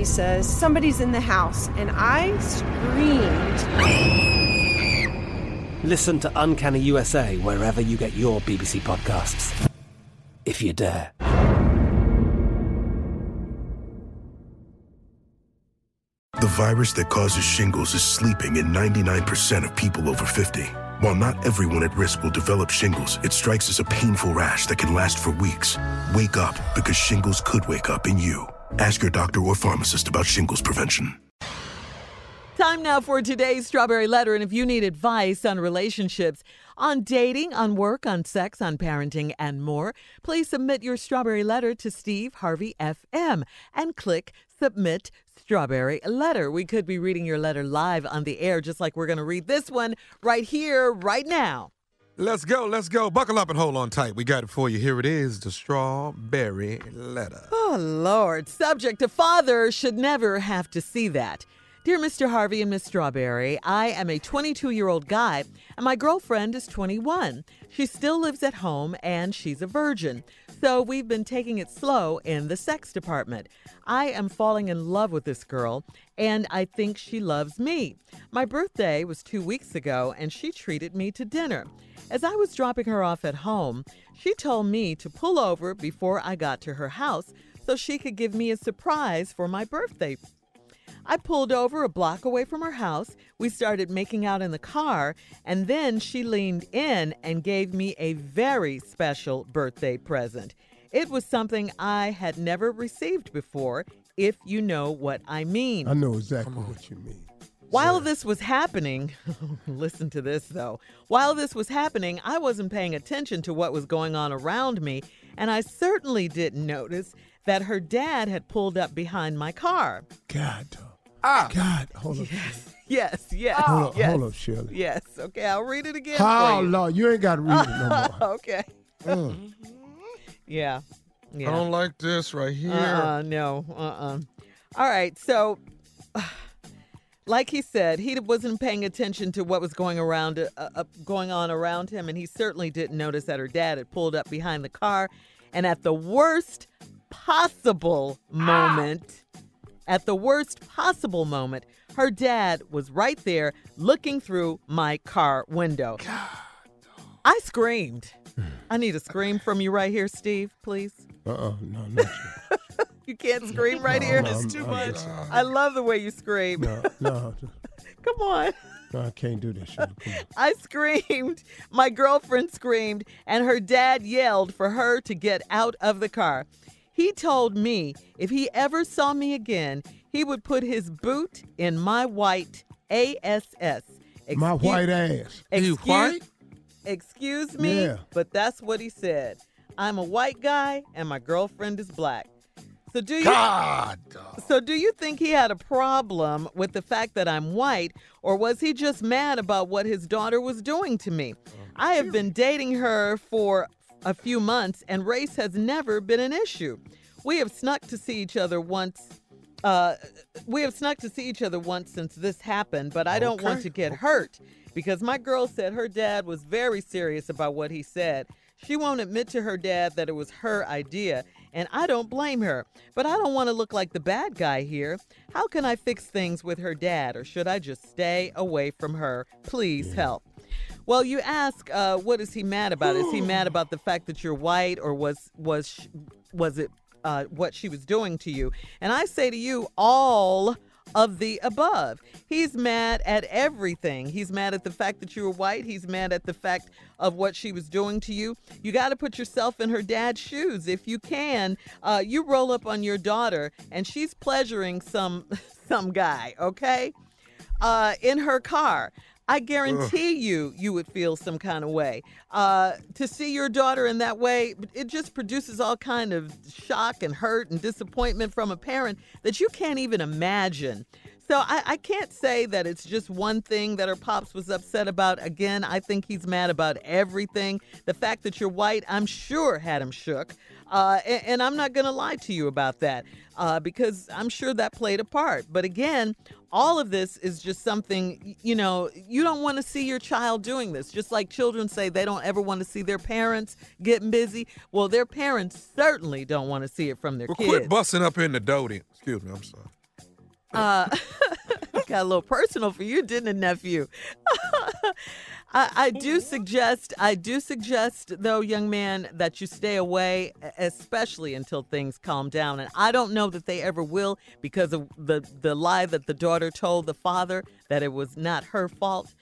He says, Somebody's in the house, and I screamed. Listen to Uncanny USA wherever you get your BBC podcasts, if you dare. The virus that causes shingles is sleeping in 99% of people over 50. While not everyone at risk will develop shingles, it strikes as a painful rash that can last for weeks. Wake up because shingles could wake up in you. Ask your doctor or pharmacist about shingles prevention. Time now for today's Strawberry Letter. And if you need advice on relationships, on dating, on work, on sex, on parenting, and more, please submit your Strawberry Letter to Steve Harvey FM and click Submit Strawberry Letter. We could be reading your letter live on the air, just like we're going to read this one right here, right now. Let's go, let's go. Buckle up and hold on tight. We got it for you. Here it is the strawberry letter. Oh, Lord. Subject A father should never have to see that. Dear Mr. Harvey and Miss Strawberry, I am a 22 year old guy and my girlfriend is 21. She still lives at home and she's a virgin. So we've been taking it slow in the sex department. I am falling in love with this girl and I think she loves me. My birthday was two weeks ago and she treated me to dinner. As I was dropping her off at home, she told me to pull over before I got to her house so she could give me a surprise for my birthday. I pulled over a block away from her house. We started making out in the car, and then she leaned in and gave me a very special birthday present. It was something I had never received before, if you know what I mean. I know exactly what you mean. While this was happening, listen to this though. While this was happening, I wasn't paying attention to what was going on around me, and I certainly didn't notice that her dad had pulled up behind my car. God, ah. God, hold up. Yes, yes, yes. Hold up, yes. hold up, Shirley. Yes, okay, I'll read it again. Oh, for you. Lord, you ain't got to read it no more. okay. Mm. Yeah. Yeah. I don't like this right here. Uh-uh, no. Uh-uh. All right. So, like he said, he wasn't paying attention to what was going around, uh, uh, going on around him, and he certainly didn't notice that her dad had pulled up behind the car, and at the worst possible moment, at the worst possible moment, her dad was right there looking through my car window. I screamed. I need a scream from you right here, Steve, please. Uh-uh, no, not you. You can't scream right here. No, I'm- I'm- I love the way you scream. No, no, Come on. no, I can't do this, Shirley. Come on. I screamed. My girlfriend screamed, and her dad yelled for her to get out of the car. He told me if he ever saw me again, he would put his boot in my white ASS. My white ass. You excuse- white? Excuse me, Yeah. but that's what he said. I'm a white guy and my girlfriend is black. So do you God. so do you think he had a problem with the fact that I'm white or was he just mad about what his daughter was doing to me? I have been dating her for a few months and race has never been an issue. We have snuck to see each other once uh, we have snuck to see each other once since this happened, but I don't want to get hurt because my girl said her dad was very serious about what he said. She won't admit to her dad that it was her idea, and I don't blame her. But I don't want to look like the bad guy here. How can I fix things with her dad, or should I just stay away from her? Please help. Well, you ask, uh, what is he mad about? Is he mad about the fact that you're white, or was was was it uh, what she was doing to you? And I say to you, all of the above. He's mad at everything. He's mad at the fact that you were white. He's mad at the fact of what she was doing to you. You got to put yourself in her dad's shoes if you can. Uh, you roll up on your daughter and she's pleasuring some some guy. Okay uh, in her car. I guarantee you, you would feel some kind of way. Uh, to see your daughter in that way, it just produces all kind of shock and hurt and disappointment from a parent that you can't even imagine. So I, I can't say that it's just one thing that her pops was upset about. Again, I think he's mad about everything. The fact that you're white, I'm sure, had him shook. Uh, and, and I'm not going to lie to you about that uh, because I'm sure that played a part. But again, all of this is just something, you know, you don't want to see your child doing this. Just like children say they don't ever want to see their parents getting busy. Well, their parents certainly don't want to see it from their Well, kids. quit busting up in the dough then. Excuse me, I'm sorry. Uh, got a little personal for you, didn't it, nephew? I, I do suggest, I do suggest, though, young man, that you stay away, especially until things calm down. And I don't know that they ever will because of the the lie that the daughter told the father that it was not her fault.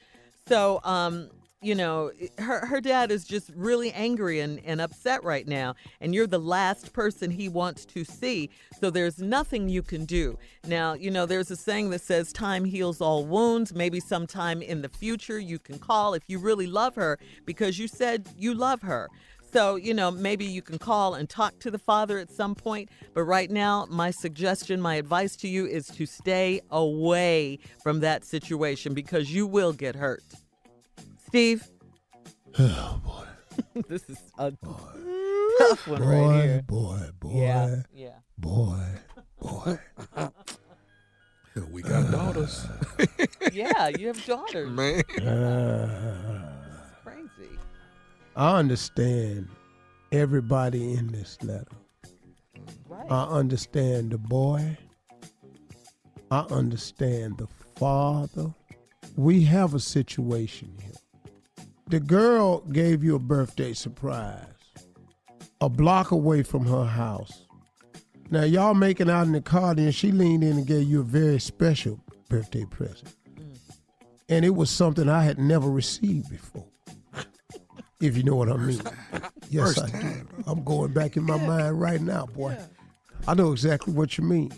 So, um, you know, her her dad is just really angry and, and upset right now, and you're the last person he wants to see. So there's nothing you can do. Now, you know, there's a saying that says time heals all wounds. Maybe sometime in the future you can call if you really love her because you said you love her. So, you know, maybe you can call and talk to the father at some point. But right now, my suggestion, my advice to you is to stay away from that situation because you will get hurt. Steve? Oh boy, this is a tough one right boy, here. boy, boy, Yeah, yeah. boy, boy. We got daughters. Yeah, you have daughters. Man. Uh, Crazy. I understand everybody in this letter. Right. I understand the boy. I understand the father. We have a situation here. The girl gave you a birthday surprise a block away from her house. Now, y'all making out in the car, then she leaned in and gave you a very special birthday present. And it was something I had never received before. If you know what I mean. Yes, First I do. I'm going back in my mind right now, boy. I know exactly what you mean.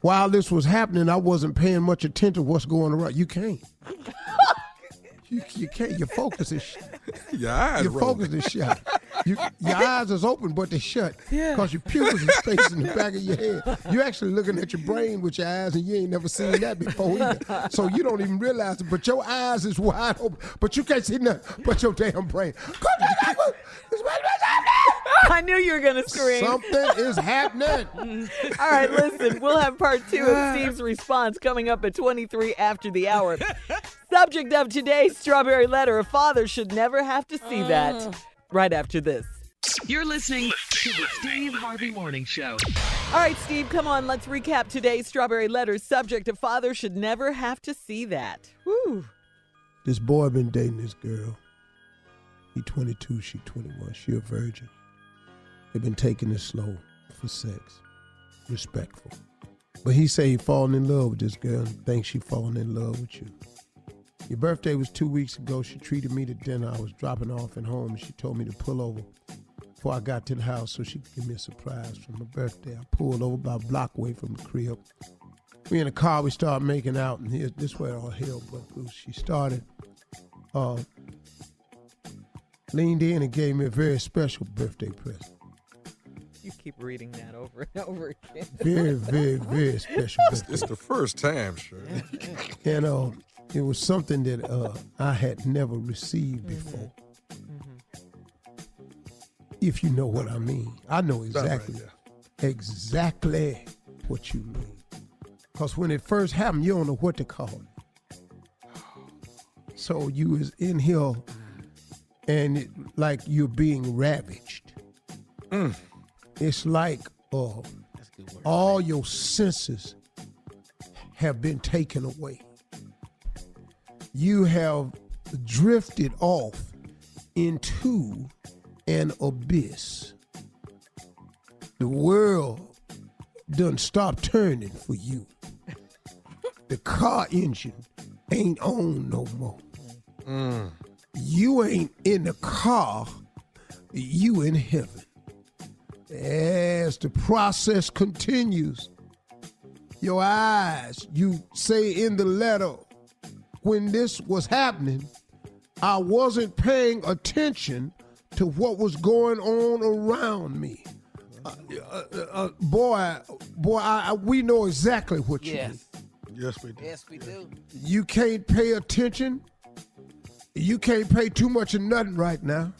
While this was happening, I wasn't paying much attention to what's going on. You can't. You, you can't. Your focus is sh- Your eyes your rolling. focus is shut. You, your eyes is open, but they're shut. Because your pupils is facing the back of your head. You're actually looking at your brain with your eyes, and you ain't never seen that before either. So you don't even realize it, but your eyes is wide open, but you can't see nothing but your damn brain. I knew you were going to scream. Something is happening. All right, listen, we'll have part two of Steve's response coming up at 23 after the hour. Subject of today's strawberry letter a father should never have to see that. Oh. Right after this. You're listening to the Steve Harvey Morning Show. All right, Steve, come on. Let's recap today's strawberry letter. Subject: A father should never have to see that. Woo. This boy been dating this girl. He 22, she 21. She a virgin. They been taking it slow for sex. Respectful. But he say he falling in love with this girl and thinks she falling in love with you. Your birthday was two weeks ago. She treated me to dinner. I was dropping off at home and she told me to pull over before I got to the house so she could give me a surprise for my birthday. I pulled over about a block away from the crib. we in the car, we start making out, and here, this way all hell broke loose. She started, uh, leaned in and gave me a very special birthday present. You keep reading that over and over again. Very, very, very special birthday. It's the first time, sure. And uh, it was something that uh, I had never received before. If you know what I mean, I know exactly, exactly what you mean. Cause when it first happened, you don't know what to call it. So you was in here, and it, like you're being ravaged. It's like uh, all your senses have been taken away. You have drifted off into an abyss. The world doesn't stop turning for you. The car engine ain't on no more. You ain't in the car, you in heaven. As the process continues, your eyes, you say in the letter, when this was happening, I wasn't paying attention to what was going on around me. Uh, uh, uh, boy, boy, I, I- we know exactly what you mean. Yes, we do. Yes, we do. You can't pay attention. You can't pay too much of nothing right now.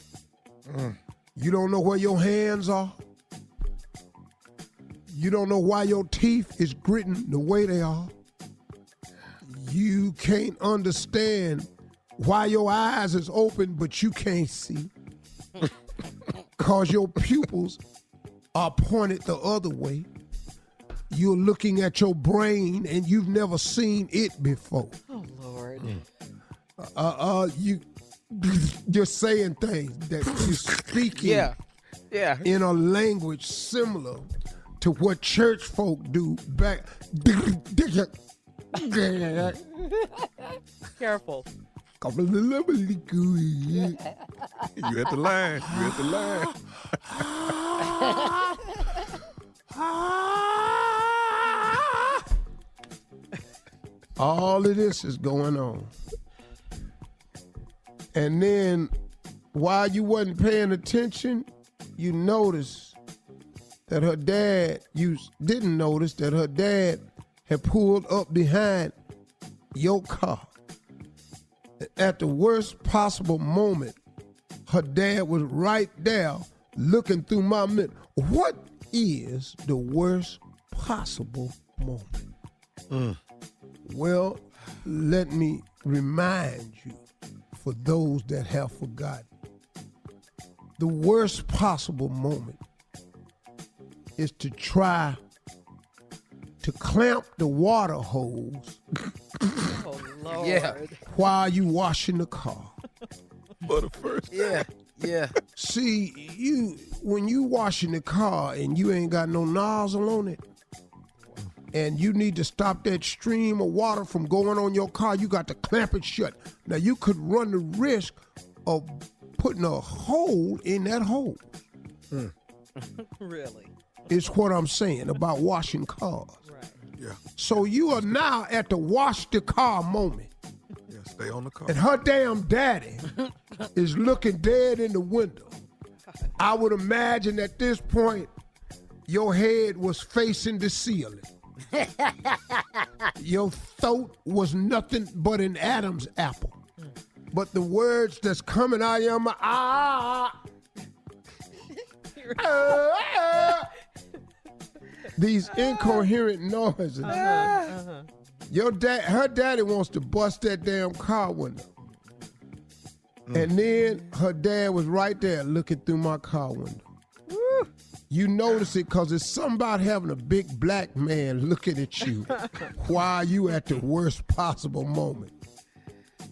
You don't know where your hands are. You don't know why your teeth is gritting the way they are. You can't understand why your eyes is open but you can't see. Cause your pupils are pointed the other way. You're looking at your brain and you've never seen it before. Oh, Lord. Uh, uh, you you're saying things that you're speaking Yeah. Yeah. in a language similar to what church folk do back. Careful. You at the line. You at the line. All of this is going on. And then while you wasn't paying attention, you noticed that her dad, you didn't notice that her dad had pulled up behind your car. At the worst possible moment, her dad was right there looking through my mirror. What is the worst possible moment? Mm. Well, let me remind you, for those that have forgotten, the worst possible moment is to try to clamp the water hose Oh, Lord. Yeah. while you washing the car. For the first Yeah. Yeah. See, you when you washing the car and you ain't got no nozzle on it, and you need to stop that stream of water from going on your car, you got to clamp it shut. Now you could run the risk of putting a hole in that hole. Hmm. Really? Is what I'm saying about washing cars. Right. Yeah. So you are now at the wash the car moment. Yeah. Stay on the car. and her damn daddy is looking dead in the window. I would imagine at this point, your head was facing the ceiling. your throat was nothing but an Adam's apple. But the words that's coming out of your mouth, ah, ah, these incoherent noises. Uh-huh, uh-huh. Your dad, her daddy wants to bust that damn car window. Mm. And then her dad was right there looking through my car window. You notice it because it's something about having a big black man looking at you while you at the worst possible moment.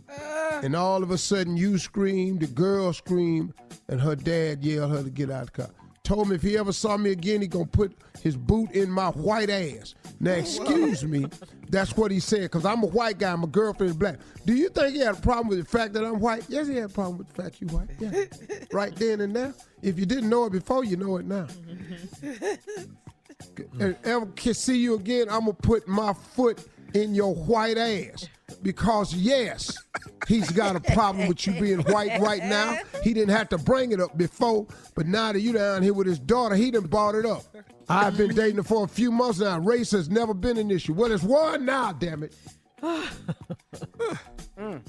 Uh. And all of a sudden you scream, the girl scream, and her dad yelled her to get out of the car. Told me if he ever saw me again, he gonna put his boot in my white ass. Now excuse me, that's what he said, because I'm a white guy, my girlfriend is black. Do you think he had a problem with the fact that I'm white? Yes, he had a problem with the fact you white. Yeah. right then and there. If you didn't know it before, you know it now. and ever see you again, I'm gonna put my foot in your white ass. Because yes, he's got a problem with you being white right now. He didn't have to bring it up before, but now that you down here with his daughter, he done brought it up. I've been dating her for a few months now. Race has never been an issue. Well, it's one now, damn it. Mm.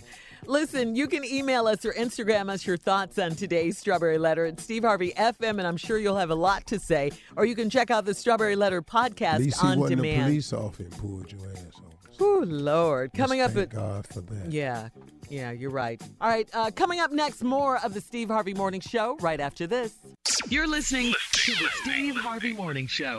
Listen, you can email us or Instagram us your thoughts on today's Strawberry Letter at Steve Harvey FM, and I'm sure you'll have a lot to say. Or you can check out the Strawberry Letter At podcast least he on wasn't a demand. police officer and pulled your ass over. Oh Lord! Coming up Thank at God for that. yeah, yeah, you're right. All right, uh, coming up next, more of the Steve Harvey Morning Show. Right after this. You're listening to the Steve Harvey Morning Show.